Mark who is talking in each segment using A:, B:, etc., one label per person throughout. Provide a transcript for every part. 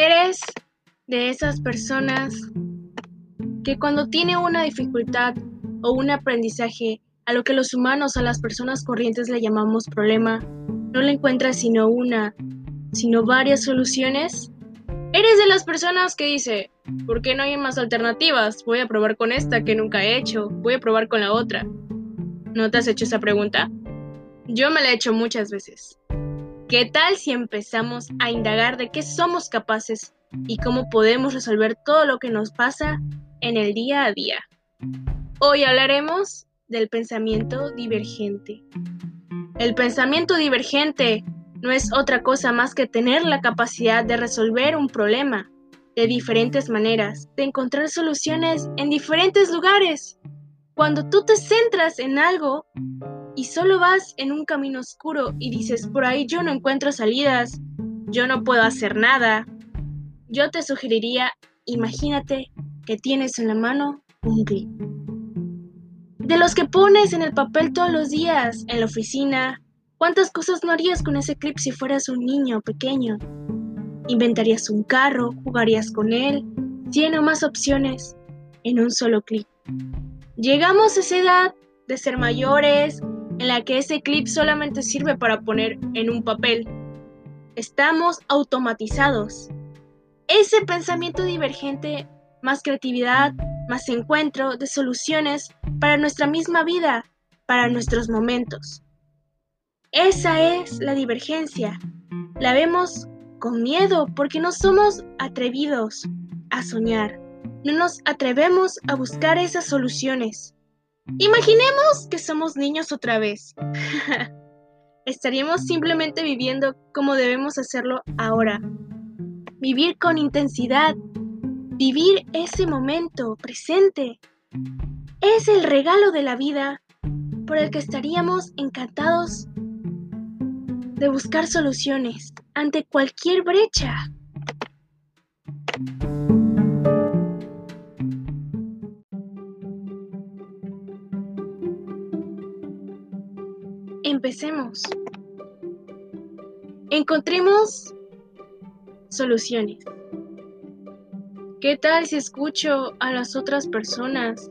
A: ¿Eres de esas personas que cuando tiene una dificultad o un aprendizaje a lo que los humanos a las personas corrientes le llamamos problema, no le encuentras sino una, sino varias soluciones? ¿Eres de las personas que dice, ¿por qué no hay más alternativas? Voy a probar con esta que nunca he hecho, voy a probar con la otra. ¿No te has hecho esa pregunta? Yo me la he hecho muchas veces. ¿Qué tal si empezamos a indagar de qué somos capaces y cómo podemos resolver todo lo que nos pasa en el día a día? Hoy hablaremos del pensamiento divergente. El pensamiento divergente no es otra cosa más que tener la capacidad de resolver un problema de diferentes maneras, de encontrar soluciones en diferentes lugares. Cuando tú te centras en algo y solo vas en un camino oscuro y dices, por ahí yo no encuentro salidas, yo no puedo hacer nada, yo te sugeriría, imagínate que tienes en la mano un clip. De los que pones en el papel todos los días, en la oficina, ¿Cuántas cosas no harías con ese clip si fueras un niño pequeño? Inventarías un carro, jugarías con él, cien o más opciones en un solo clip. Llegamos a esa edad de ser mayores en la que ese clip solamente sirve para poner en un papel. Estamos automatizados. Ese pensamiento divergente, más creatividad, más encuentro de soluciones para nuestra misma vida, para nuestros momentos. Esa es la divergencia. La vemos con miedo porque no somos atrevidos a soñar. No nos atrevemos a buscar esas soluciones. Imaginemos que somos niños otra vez. Estaríamos simplemente viviendo como debemos hacerlo ahora. Vivir con intensidad. Vivir ese momento presente. Es el regalo de la vida por el que estaríamos encantados de buscar soluciones ante cualquier brecha. Empecemos. Encontremos soluciones. ¿Qué tal si escucho a las otras personas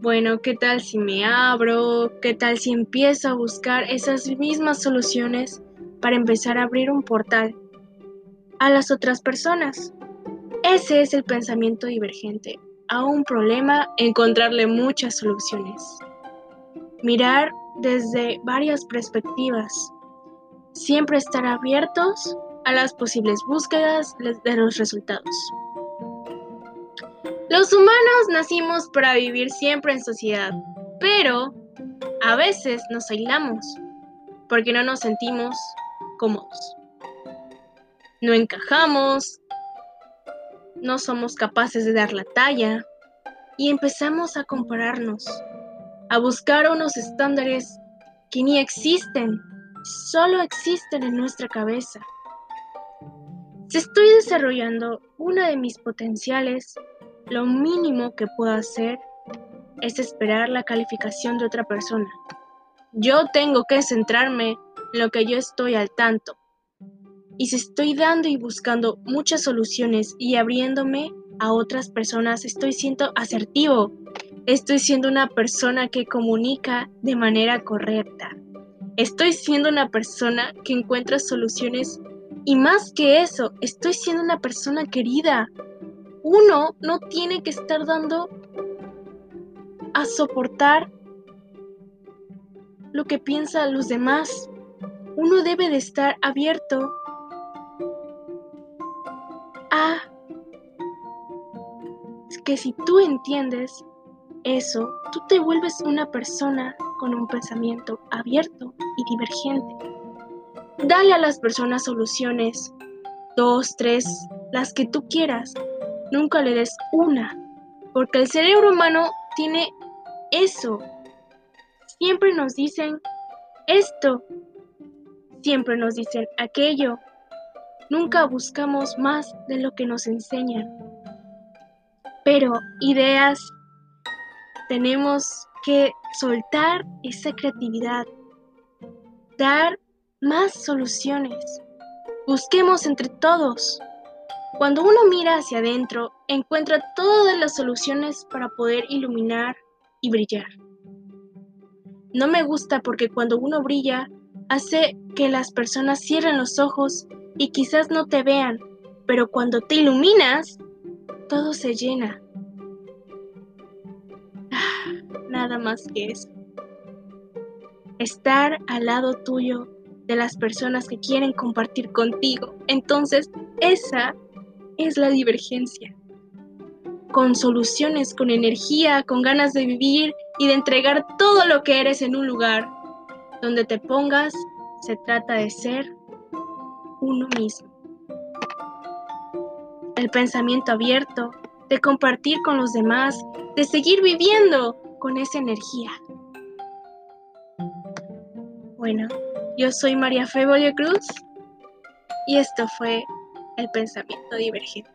A: bueno, ¿qué tal si me abro? ¿Qué tal si empiezo a buscar esas mismas soluciones para empezar a abrir un portal a las otras personas? Ese es el pensamiento divergente. A un problema, encontrarle muchas soluciones. Mirar desde varias perspectivas. Siempre estar abiertos a las posibles búsquedas de los resultados. Los humanos nacimos para vivir siempre en sociedad, pero a veces nos aislamos porque no nos sentimos cómodos. No encajamos, no somos capaces de dar la talla y empezamos a compararnos, a buscar unos estándares que ni existen, solo existen en nuestra cabeza. Si estoy desarrollando una de mis potenciales, lo mínimo que puedo hacer es esperar la calificación de otra persona. Yo tengo que centrarme en lo que yo estoy al tanto. Y si estoy dando y buscando muchas soluciones y abriéndome a otras personas, estoy siendo asertivo. Estoy siendo una persona que comunica de manera correcta. Estoy siendo una persona que encuentra soluciones y más que eso, estoy siendo una persona querida, uno no tiene que estar dando a soportar lo que piensan los demás. Uno debe de estar abierto a que si tú entiendes eso, tú te vuelves una persona con un pensamiento abierto y divergente. Dale a las personas soluciones, dos, tres, las que tú quieras, nunca le des una, porque el cerebro humano tiene eso. Siempre nos dicen esto, siempre nos dicen aquello. Nunca buscamos más de lo que nos enseñan. Pero ideas, tenemos que soltar esa creatividad, dar más soluciones. Busquemos entre todos Cuando uno mira hacia adentro, encuentra todas las soluciones para poder iluminar y brillar. No me gusta porque cuando uno brilla, hace que las personas cierren los ojos y quizás no te vean, pero cuando te iluminas, todo se llena. Nada más que eso. Estar al lado tuyo de las personas que quieren compartir contigo. Entonces, esa es la divergencia. Con soluciones, con energía, con ganas de vivir y de entregar todo lo que eres en un lugar donde te pongas, se trata de ser uno mismo. El pensamiento abierto, de compartir con los demás, de seguir viviendo con esa energía. Bueno, yo soy María Fe Cruz y esto fue el pensamiento divergente.